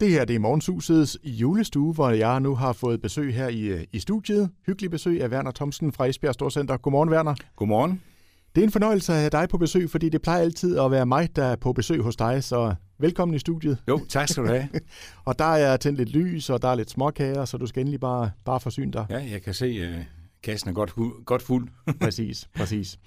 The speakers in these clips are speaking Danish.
Det her det er Morgenshusets julestue, hvor jeg nu har fået besøg her i, øh, i studiet. Hyggelig besøg af Werner Thomsen fra Esbjerg Storcenter. Godmorgen, Werner. Godmorgen. Det er en fornøjelse at have dig på besøg, fordi det plejer altid at være mig, der er på besøg hos dig, så velkommen i studiet. Jo, tak skal du have. og der er tændt lidt lys, og der er lidt småkager, så du skal endelig bare, bare forsyne dig. Ja, jeg kan se, at uh, kassen er godt, godt fuld. præcis, præcis.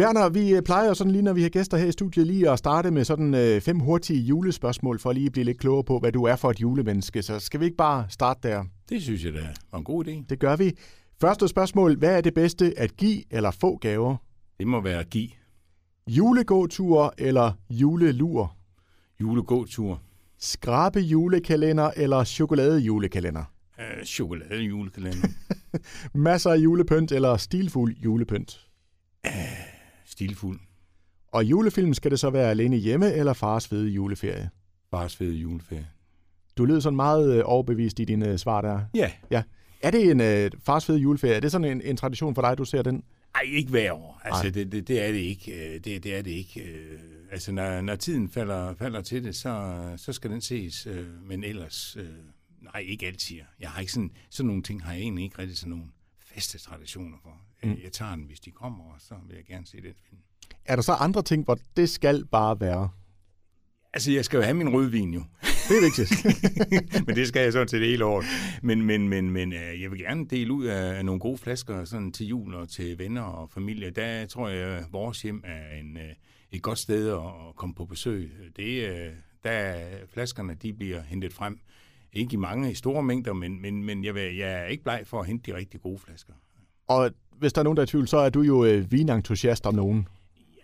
Werner, vi øh, plejer jo sådan lige, når vi har gæster her i studiet, lige at starte med sådan øh, fem hurtige julespørgsmål, for lige at blive lidt klogere på, hvad du er for et julemenneske. Så skal vi ikke bare starte der? Det synes jeg da var en god idé. Det gør vi. Første spørgsmål. Hvad er det bedste, at give eller få gaver? Det må være at give. Julegåtur eller julelur? Julegåtur. Skrabe julekalender eller chokolade julekalender? Uh, chokolade julekalender. Masser af julepynt eller stilfuld julepynt? Uh, stilfuld. Og julefilm skal det så være alene hjemme eller fars fede juleferie? Fars fede juleferie. Du lød sådan meget øh, overbevist i dine svar der. Ja. ja. Er det en uh, fars fede juleferie? Er det sådan en, en tradition for dig, du ser den? Nej, ikke hver år. Altså, det, det, det, er det ikke. Det, det er det ikke. Altså, når, når tiden falder, falder til det, så, så skal den ses. Men ellers, nej, ikke altid. Jeg har ikke sådan, sådan nogle ting har jeg egentlig ikke rigtig sådan nogle faste traditioner for. Mm. Jeg tager den, hvis de kommer, og så vil jeg gerne se den film. Er der så andre ting, hvor det skal bare være? Altså, jeg skal jo have min rødvin jo. Det er vigtigt. men det skal jeg sådan til det hele år. Men, men, men, men jeg vil gerne dele ud af nogle gode flasker sådan til jul og til venner og familie. Der tror jeg, at vores hjem er en, et godt sted at komme på besøg. Det, der flaskerne de bliver hentet frem. Ikke i mange i store mængder, men, men, men jeg, vil, jeg er ikke bleg for at hente de rigtig gode flasker. Og hvis der er nogen, der er i tvivl, så er du jo øh, vinentusiast om nogen.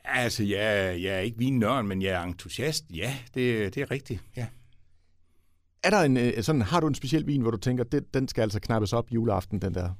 Ja, altså, jeg, jeg er ikke vinnørd, men jeg er entusiast. Ja, det, det er rigtigt, ja. Er der en, sådan, har du en speciel vin, hvor du tænker, det, den skal altså knappes op juleaften, den der?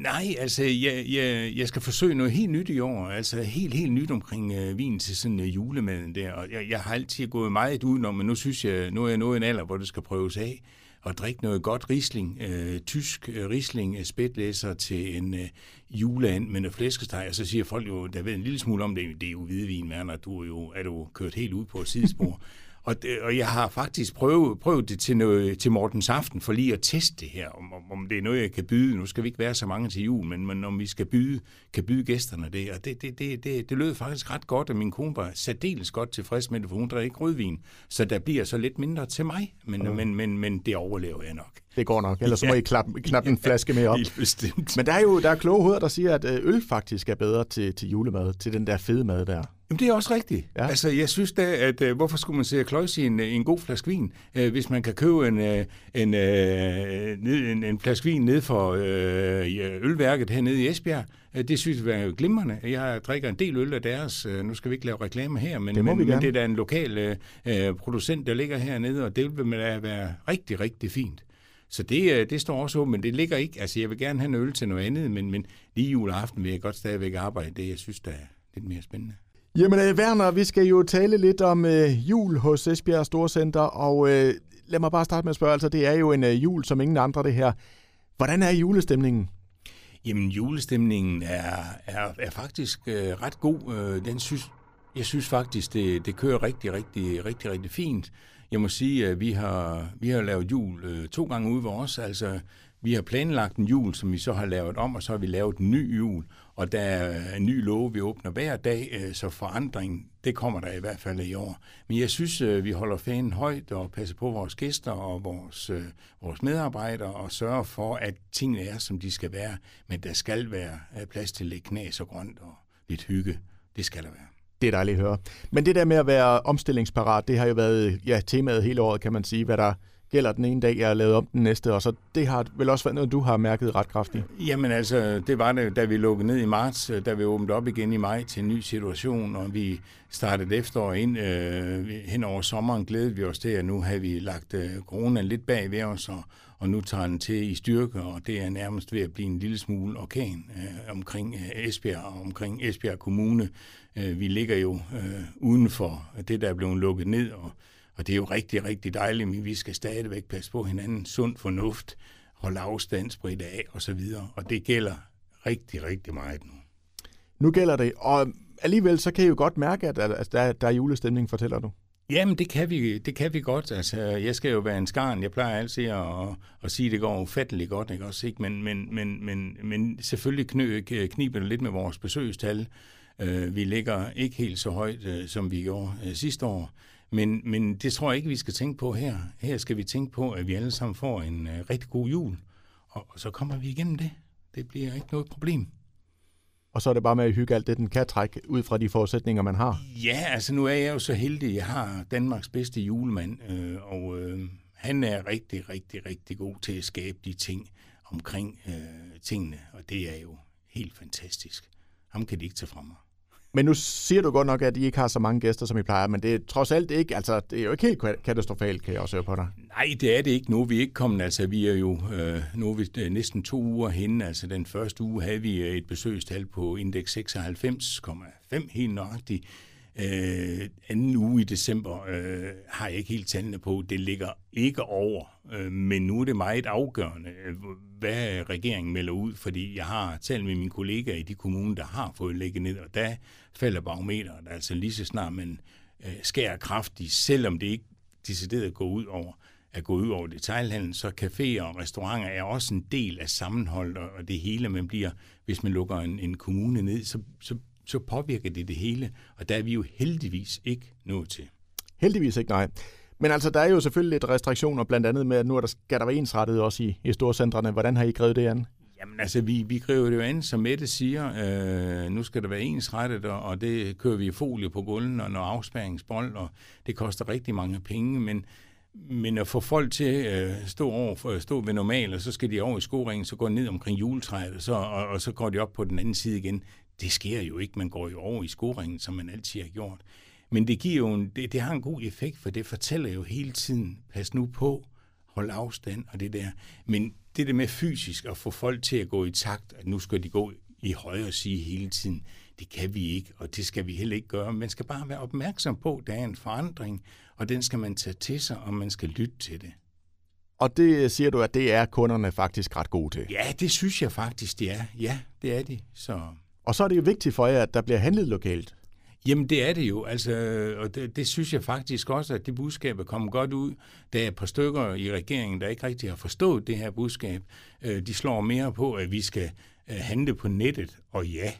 Nej, altså, jeg, jeg, jeg skal forsøge noget helt nyt i år. Altså, helt, helt nyt omkring øh, vin til sådan øh, julemaden der. Og jeg, jeg har altid gået meget udenom, men nu synes jeg, nu er jeg nået en alder, hvor det skal prøves af og drikke noget godt risling, øh, tysk øh, risling øh, spætlæser til en øh, juleand med noget flæskesteg, og så siger folk jo, der ved en lille smule om det, det er jo hvidvin, Werner, du er jo, er du kørt helt ud på et sidespor. Og, det, og jeg har faktisk prøvet, prøvet det til, noget, til Mortens Aften, for lige at teste det her, om, om det er noget, jeg kan byde. Nu skal vi ikke være så mange til jul, men, men om vi skal byde, kan byde gæsterne det. Og det, det, det, det, det lød faktisk ret godt, og min kone var særdeles godt tilfreds med det, for hun drikker ikke rødvin. Så der bliver så lidt mindre til mig, men, mm. men, men, men det overlever jeg nok. Det går nok, ellers så må I klappe, knappe en flaske mere op. Helt bestemt. Men der er jo der er kloge hoveder, der siger, at øh, øl faktisk er bedre til, til julemad, til den der fede mad der. Jamen, det er også rigtigt. Ja. Altså, jeg synes da, at uh, hvorfor skulle man se kløjs i en, en god flaske vin, hvis man kan købe en, uh, en, en, en flaske vin ned for uh, ølværket hernede i Esbjerg. Det synes jeg er glimrende. Jeg drikker en del øl af deres. Nu skal vi ikke lave reklame her, men det, men, men det er da en lokal uh, producent, der ligger hernede, og det vil da være rigtig, rigtig fint. Så det, det står også åbent, men det ligger ikke. Altså, jeg vil gerne have en øl til noget andet, men, men lige juleaften vil jeg godt stadigvæk arbejde det, jeg synes, der er lidt mere spændende. Jamen, øh, Werner, vi skal jo tale lidt om øh, jul hos Esbjerg Storcenter, og øh, lad mig bare starte med at spørge, altså det er jo en øh, jul som ingen andre det her. Hvordan er julestemningen? Jamen, julestemningen er, er, er faktisk øh, ret god. Øh, den synes, jeg synes faktisk, det, det kører rigtig, rigtig, rigtig, rigtig fint. Jeg må sige, at vi har, vi har lavet jul øh, to gange ude ved os. Altså, vi har planlagt en jul, som vi så har lavet om, og så har vi lavet en ny jul. Og der er en ny lov, vi åbner hver dag, øh, så forandring, det kommer der i hvert fald i år. Men jeg synes, øh, vi holder fanen højt og passer på vores gæster og vores, øh, vores medarbejdere og sørger for, at tingene er, som de skal være. Men der skal være plads til lidt knas og grønt og lidt hygge. Det skal der være. Det er dejligt at høre. Men det der med at være omstillingsparat, det har jo været ja, temaet hele året, kan man sige, hvad der gælder den ene dag, jeg har lavet om den næste, og så det har vel også været noget, du har mærket ret kraftigt? Jamen altså, det var det, da vi lukkede ned i marts, da vi åbnede op igen i maj til en ny situation, og vi startede efterår ind øh, hen over sommeren, glædede vi os til, at nu har vi lagt øh, corona lidt bag ved os, og, og nu tager den til i styrke, og det er nærmest ved at blive en lille smule orkan øh, omkring øh, Esbjerg og omkring Esbjerg Kommune. Øh, vi ligger jo øh, uden for det, der er blevet lukket ned, og og det er jo rigtig, rigtig dejligt, men vi skal stadigvæk passe på hinanden. Sund fornuft, holde afstand, spritte af og så videre. Og det gælder rigtig, rigtig meget nu. Nu gælder det, og alligevel så kan I jo godt mærke, at der, der er julestemning, fortæller du. Jamen, det kan, vi, det kan vi godt. Altså, jeg skal jo være en skarn. Jeg plejer altid at, at, at sige, at det går ufatteligt godt, ikke også? Ikke? Men, men, men, men, men selvfølgelig knø, kniber det lidt med vores besøgstal. Øh, vi ligger ikke helt så højt, øh, som vi gjorde øh, sidste år. Men, men det tror jeg ikke, vi skal tænke på her. Her skal vi tænke på, at vi alle sammen får en rigtig god jul. Og, og så kommer vi igennem det. Det bliver ikke noget problem. Og så er det bare med at hygge alt det, den kan trække ud fra de forudsætninger, man har. Ja, altså nu er jeg jo så heldig, jeg har Danmarks bedste julemand, øh, og øh, han er rigtig, rigtig, rigtig god til at skabe de ting omkring øh, tingene, og det er jo helt fantastisk. Ham kan de ikke tage fra mig. Men nu siger du godt nok, at I ikke har så mange gæster, som I plejer, men det er trods alt ikke, altså det er jo ikke helt katastrofalt, kan jeg også høre på dig. Nej, det er det ikke. Nu er vi ikke kommet, altså vi er jo øh, nu er vi øh, næsten to uger henne. Altså den første uge havde vi øh, et besøgstal på indeks 96,5 helt nøjagtigt. Øh, anden uge i december øh, har jeg ikke helt tallene på. Det ligger ikke over, øh, men nu er det meget afgørende, øh, hvad regeringen melder ud, fordi jeg har talt med mine kollegaer i de kommuner, der har fået lægget ned, og der falder barometeret altså lige så snart man øh, skærer kraftigt, selvom det ikke decideret går ud over at gå ud over detailhandlen, så caféer og restauranter er også en del af sammenholdet, og det hele, man bliver, hvis man lukker en, en kommune ned, så, så så påvirker det det hele, og der er vi jo heldigvis ikke nået til. Heldigvis ikke, nej. Men altså, der er jo selvfølgelig lidt restriktioner, blandt andet med, at nu er der, skal der være ensrettet også i, i storcentrene. Hvordan har I grevet det an? Jamen altså, vi, vi griber det jo an, som Mette siger. Øh, nu skal der være ensrettet, og, og det kører vi i folie på gulven og noget afspæringsbold, og det koster rigtig mange penge, men men at få folk til at øh, stå, over, stå ved normal, og så skal de over i skoringen, så går de ned omkring juletræet, og så, og, og så går de op på den anden side igen. Det sker jo ikke. Man går jo over i skoringen, som man altid har gjort. Men det, giver jo en, det, det har en god effekt, for det fortæller jo hele tiden, pas nu på, hold afstand og det der. Men det der med fysisk at få folk til at gå i takt, at nu skal de gå i højre side hele tiden, det kan vi ikke, og det skal vi heller ikke gøre. Man skal bare være opmærksom på, at der er en forandring, og den skal man tage til sig, og man skal lytte til det. Og det siger du, at det er kunderne faktisk ret gode til? Ja, det synes jeg faktisk, det er. Ja, det er de. Så og så er det jo vigtigt for jer, at der bliver handlet lokalt. Jamen det er det jo, altså, og det, det synes jeg faktisk også, at det budskab er kommet godt ud. Der er et par stykker i regeringen, der ikke rigtig har forstået det her budskab. Øh, de slår mere på, at vi skal øh, handle på nettet, og ja,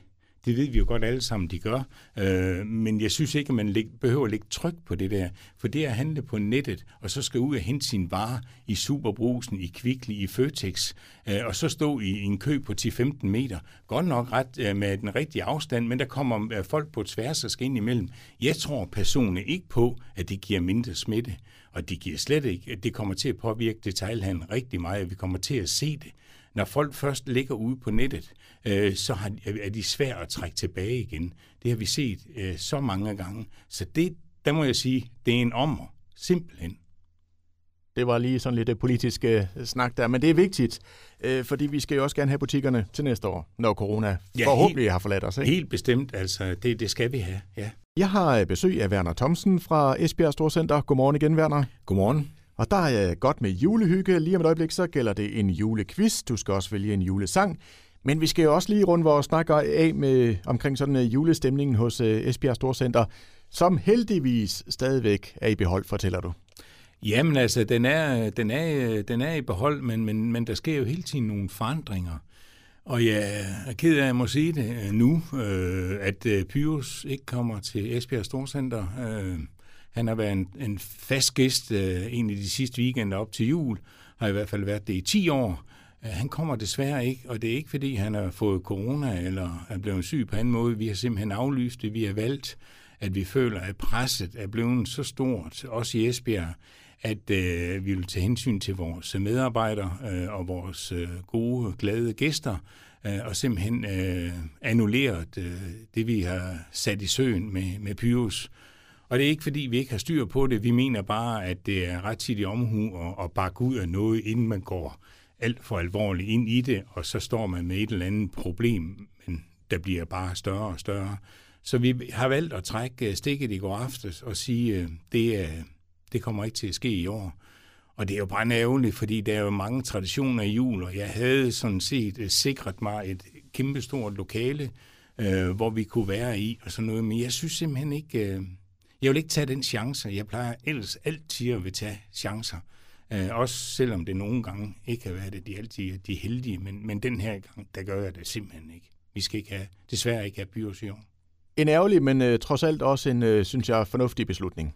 det ved vi jo godt alle sammen, de gør. Øh, men jeg synes ikke, at man lig, behøver at lægge tryk på det der. For det at handle på nettet, og så skal ud og hente sin vare i Superbrusen, i Kvickly, i Føtex, øh, og så stå i, i en kø på 10-15 meter. Godt nok ret øh, med den rigtige afstand, men der kommer øh, folk på tværs og skal ind imellem. Jeg tror personligt ikke på, at det giver mindre smitte. Og det giver slet ikke, at det kommer til at påvirke detailhandlen rigtig meget, vi kommer til at se det når folk først ligger ude på nettet, øh, så har, er de svært at trække tilbage igen. Det har vi set øh, så mange gange. Så det, der må jeg sige, det er en ommer, simpelthen. Det var lige sådan lidt øh, politisk øh, snak der, men det er vigtigt, øh, fordi vi skal jo også gerne have butikkerne til næste år, når corona ja, forhåbentlig helt, har forladt os. Ikke? Helt bestemt, altså det, det skal vi have, ja. Jeg har øh, besøg af Werner Thomsen fra Esbjerg Storcenter. Godmorgen igen, Werner. Godmorgen. Og der er godt med julehygge. Lige om et øjeblik, så gælder det en julequiz. Du skal også vælge en julesang. Men vi skal jo også lige runde vores snakker af med omkring sådan uh, julestemningen hos uh, Esbjerg Storcenter, som heldigvis stadigvæk er i behold, fortæller du. Jamen altså, den er, den er, den er i behold, men, men, men der sker jo hele tiden nogle forandringer. Og jeg er ked af, at jeg må sige det øh, nu, øh, at Pyrus ikke kommer til Esbjerg Storcenter. Øh, han har været en, en fast gæst øh, en af de sidste weekender op til jul, har i hvert fald været det i 10 år. Øh, han kommer desværre ikke, og det er ikke fordi, han har fået corona eller er blevet syg på anden måde. Vi har simpelthen aflyst det. Vi har valgt, at vi føler, at presset er blevet så stort, også i Esbjerg, at øh, vi vil tage hensyn til vores medarbejdere øh, og vores øh, gode, glade gæster, øh, og simpelthen øh, annulleret øh, det, vi har sat i søen med, med Pyrus. Og det er ikke, fordi vi ikke har styr på det. Vi mener bare, at det er ret tit i omhu at, at bakke ud af noget, inden man går alt for alvorligt ind i det, og så står man med et eller andet problem, men der bliver bare større og større. Så vi har valgt at trække øh, stikket i går aftes og sige, at det, det kommer ikke til at ske i år. Og det er jo bare ærgerligt, fordi der er jo mange traditioner i jul, og jeg havde sådan set øh, sikret mig et kæmpestort lokale, øh, hvor vi kunne være i og sådan noget. Men jeg synes simpelthen ikke, øh, jeg vil ikke tage den chance. Jeg plejer ellers altid at vil tage chancer. Øh, også selvom det nogle gange ikke har været det, de altid de heldige, men, men den her gang, der gør jeg det simpelthen ikke. Vi skal ikke have, desværre ikke have byråsion. En ærgerlig, men uh, trods alt også en, uh, synes jeg, fornuftig beslutning.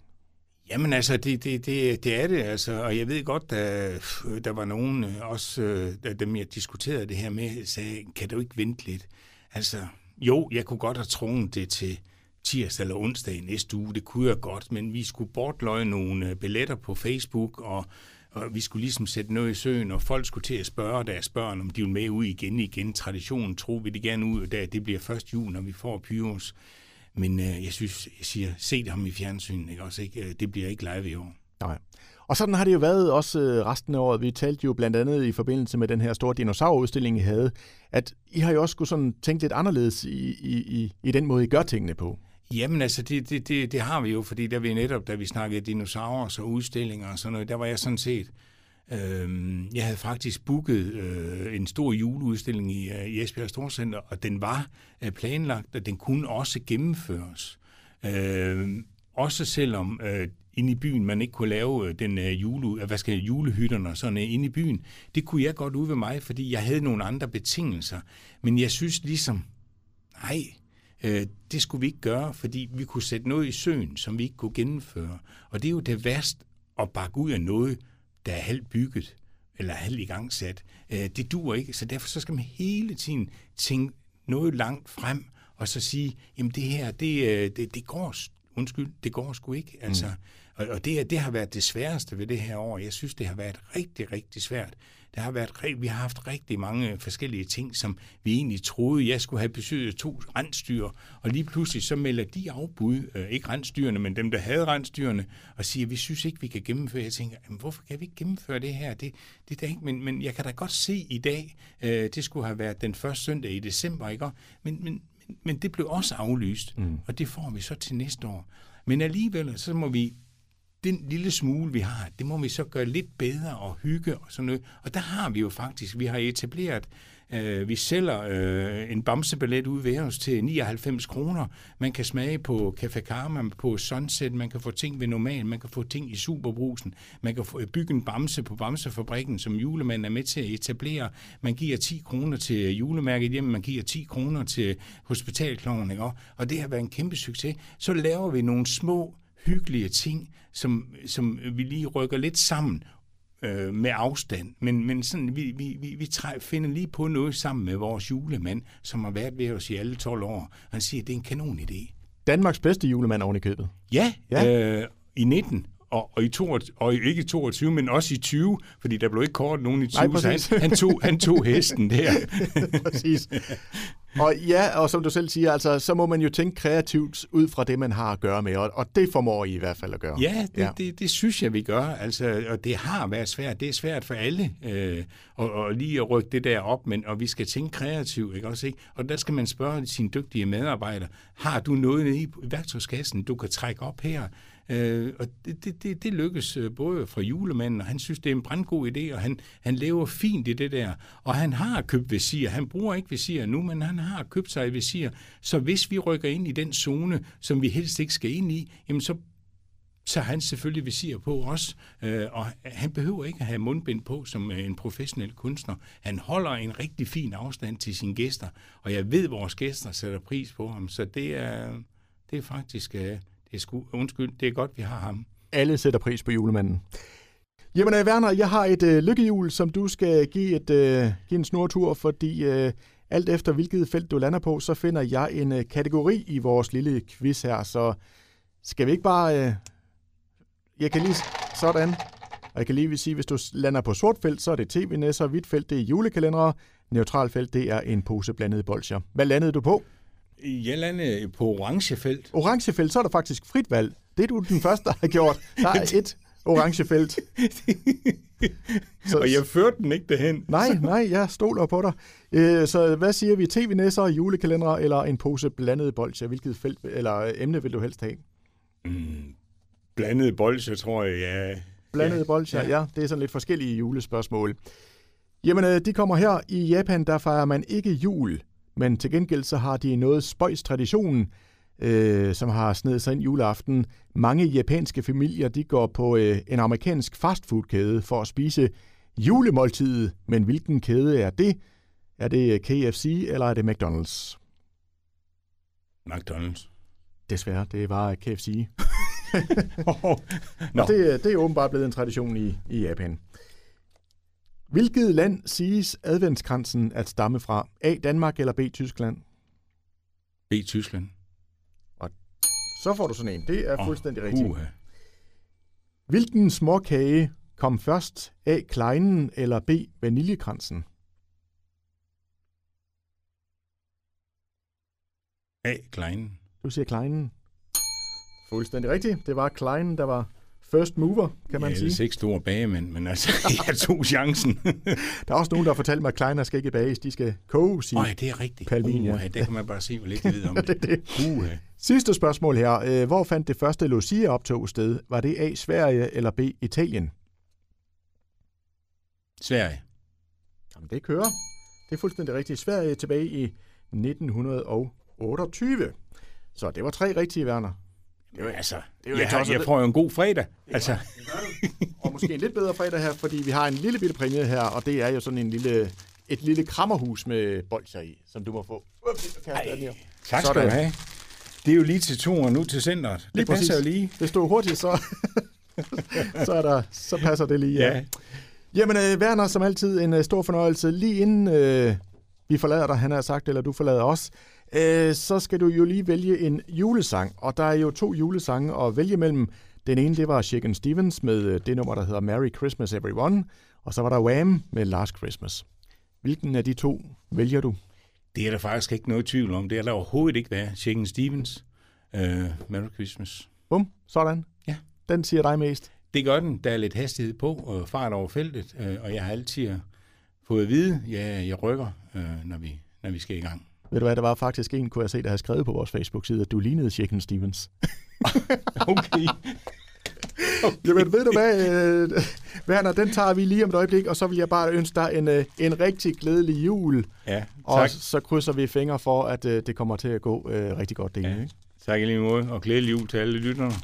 Jamen altså, det, det, det, det er det, altså, og jeg ved godt, at der var nogen, også dem jeg diskuterede det her med, sagde, kan du ikke vente lidt? Altså, jo, jeg kunne godt have trunget det til tirsdag eller onsdag i næste uge, det kunne jeg godt, men vi skulle bortløje nogle øh, billetter på Facebook, og, og vi skulle ligesom sætte noget i søen, og folk skulle til at spørge deres børn, om de vil med ud igen igen. Traditionen tror vi det gerne ud, da det bliver først jul, når vi får Pyros. Men øh, jeg synes, jeg siger, se det ham i fjernsynet, ikke? Også, ikke? Øh, det bliver ikke live i år. Nej. Og sådan har det jo været også øh, resten af året. Vi talte jo blandt andet i forbindelse med den her store dinosaurudstilling, I havde, at I har jo også skulle sådan tænke lidt anderledes i, i, i, i den måde, I gør tingene på. Jamen altså, det, det, det, det har vi jo, fordi der vi netop, da vi snakkede dinosaurer og udstillinger og sådan noget, der var jeg sådan set, øh, jeg havde faktisk booket øh, en stor juleudstilling i, øh, i Esbjerg Storcenter, og den var øh, planlagt, og den kunne også gennemføres. Øh, også selvom øh, inde i byen, man ikke kunne lave øh, den øh, jule, øh, hvad skal jeg, julehytterne og sådan øh, inde i byen. Det kunne jeg godt ud ved mig, fordi jeg havde nogle andre betingelser. Men jeg synes ligesom, nej, uh, det skulle vi ikke gøre, fordi vi kunne sætte noget i søen, som vi ikke kunne gennemføre. Og det er jo det værste at bakke ud af noget, der er halvt bygget eller halvt i gang sat. Uh, det dur ikke, så derfor så skal man hele tiden tænke noget langt frem, og så sige, jamen det her, det, det, det går undskyld, det går sgu ikke. Altså, mm. Og, og det, det har været det sværeste ved det her år. Jeg synes, det har været rigtig, rigtig svært. Det har været, vi har haft rigtig mange forskellige ting, som vi egentlig troede, jeg skulle have besøgt to rensdyr, og lige pludselig så melder de afbud, øh, ikke rensdyrene, men dem, der havde rensdyrene, og siger, vi synes ikke, vi kan gennemføre. Jeg tænker, jamen, hvorfor kan vi ikke gennemføre det her? Det, det er ikke, men, men jeg kan da godt se i dag, øh, det skulle have været den første søndag i december, ikke? Men, men, men det blev også aflyst, mm. og det får vi så til næste år. Men alligevel, så må vi den lille smule, vi har, det må vi så gøre lidt bedre og hygge og sådan noget. Og der har vi jo faktisk, vi har etableret, øh, vi sælger øh, en bamseballet ud ved os til 99 kroner. Man kan smage på Café Karma, på Sunset, man kan få ting ved normal, man kan få ting i Superbrusen, man kan få, øh, bygge en bamse på Bamsefabrikken, som julemanden er med til at etablere. Man giver 10 kroner til julemærket hjem, man giver 10 kroner til hospitalkloven, ikke? og det har været en kæmpe succes. Så laver vi nogle små hyggelige ting, som, som vi lige rykker lidt sammen øh, med afstand. Men, men sådan, vi, vi, vi, vi træ, finder lige på noget sammen med vores julemand, som har været ved os i alle 12 år. Han siger, at det er en kanon idé. Danmarks bedste julemand oven i købet. Ja, ja. Øh, i 19 og, og, i 22, og ikke i 22, men også i 20, fordi der blev ikke kort nogen i 20, Nej, så han, han, tog, han tog hesten der. præcis. Og ja, og som du selv siger, altså, så må man jo tænke kreativt ud fra det, man har at gøre med, og, og det formår I i hvert fald at gøre. Ja, det, ja. Det, det synes jeg, vi gør, altså, og det har været svært. Det er svært for alle øh, og, og lige at rykke det der op, men, og vi skal tænke kreativt, ikke også? Ikke? Og der skal man spørge sine dygtige medarbejdere, har du noget i værktøjskassen, du kan trække op her? Øh, og det, det, det, det lykkes øh, både fra julemanden, og han synes, det er en brandgod idé, og han, han lever fint i det der. Og han har købt visir. Han bruger ikke visir nu, men han har købt sig visir. Så hvis vi rykker ind i den zone, som vi helst ikke skal ind i, jamen så så han selvfølgelig visir på os, øh, og han behøver ikke at have mundbind på som øh, en professionel kunstner. Han holder en rigtig fin afstand til sine gæster, og jeg ved, at vores gæster sætter pris på ham, så det er, det er faktisk øh, det er sku, undskyld, det er godt, vi har ham. Alle sætter pris på julemanden. Jamen, øh, Werner, jeg har et øh, lykkehjul, som du skal give, et, øh, give en snortur, fordi øh, alt efter hvilket felt du lander på, så finder jeg en øh, kategori i vores lille quiz her. Så skal vi ikke bare... Øh, jeg kan lige... Sådan. Og jeg kan lige sige, hvis du lander på sort felt, så er det tv-næsser, hvidt felt, det er julekalendere, neutral felt, det er en pose blandede bolcher. Hvad landede du på? Jeg landede på orangefelt. Orangefelt, så er der faktisk frit valg. Det er du den første, der har gjort. Der er et orangefelt. så, og jeg førte den ikke derhen. Nej, nej, jeg stoler på dig. Øh, så hvad siger vi? TV-næsser, julekalender eller en pose blandede bolcher? Hvilket felt eller emne vil du helst have? Mm, blandede bolcher, tror jeg, ja. Blandede ja, bolcher, ja. ja. Det er sådan lidt forskellige julespørgsmål. Jamen, øh, de kommer her. I Japan, der fejrer man ikke jul men til gengæld så har de noget spøjs tradition, øh, som har snedet sig ind juleaften. Mange japanske familier de går på øh, en amerikansk fastfoodkæde for at spise julemåltidet. Men hvilken kæde er det? Er det KFC eller er det McDonald's? McDonald's. Desværre, det var KFC. oh, Og det, det er åbenbart blevet en tradition i, i Japan. Hvilket land siges adventskransen at stamme fra? A. Danmark eller B. Tyskland? B. Tyskland. Så får du sådan en. Det er Åh, fuldstændig rigtigt. Uha. Hvilken småkage kom først? A. Kleinen eller B. Vaniljekransen? A. Klein. Du siger Kleinen. Fuldstændig rigtigt. Det var Kleinen, der var first mover, kan man ja, sige. det er ikke store bagemænd, men altså, jeg tog chancen. Der er også nogen, der har fortalt mig, at Kleiner skal ikke bages. De skal koges i. Nej, det er rigtigt. Palmin, ja. Det kan man bare se, hvor lidt de ved om Det er det. Uha. Sidste spørgsmål her. Øh, Hvor fandt det første Lucia-optog sted? Var det A. Sverige eller B. Italien? Sverige. Jamen, det kører. Det er fuldstændig rigtigt. Sverige tilbage i 1928. Så det var tre rigtige, Werner. Det er jo, altså, er det jo er jeg, ikke har, jeg får jo en god fredag. Altså, Og måske en lidt bedre fredag her, fordi vi har en lille bitte præmie her, og det er jo sådan en lille, et lille krammerhus med bolcher i, som du må få. Jeg her. tak skal Sådan. du have. Det er jo lige til to og nu til centret. Det Lige passer præcis. jo lige. Hvis du er hurtig, så, så, er der, så passer det lige. Ja. Jamen, øh, Werner, som altid en øh, stor fornøjelse. Lige inden øh, vi forlader dig, han har sagt, eller du forlader os, øh, så skal du jo lige vælge en julesang. Og der er jo to julesange at vælge mellem. Den ene, det var Chicken Stevens med øh, det nummer, der hedder Merry Christmas Everyone. Og så var der Wham med Last Christmas. Hvilken af de to vælger du? Det er der faktisk ikke noget tvivl om. Det er der overhovedet ikke været. Shaken Stevens. Uh, Merry Christmas. Bum, sådan. Ja. Den siger dig mest. Det gør den. Der er lidt hastighed på og fart over feltet. øh, Og jeg har altid fået at vide, ja, jeg rykker, når vi, når vi skal i gang. Ved du hvad, der var faktisk en, kunne jeg se, der havde skrevet på vores Facebook-side, at du lignede Chicken Stevens. Okay. Jamen, ved du hvad, øh, Werner, den tager vi lige om et øjeblik, og så vil jeg bare ønske dig en, øh, en rigtig glædelig jul. Ja, Og tak. så krydser vi fingre for, at øh, det kommer til at gå øh, rigtig godt det ja. ikke? Tak i lige måde, og glædelig jul til alle lytterne.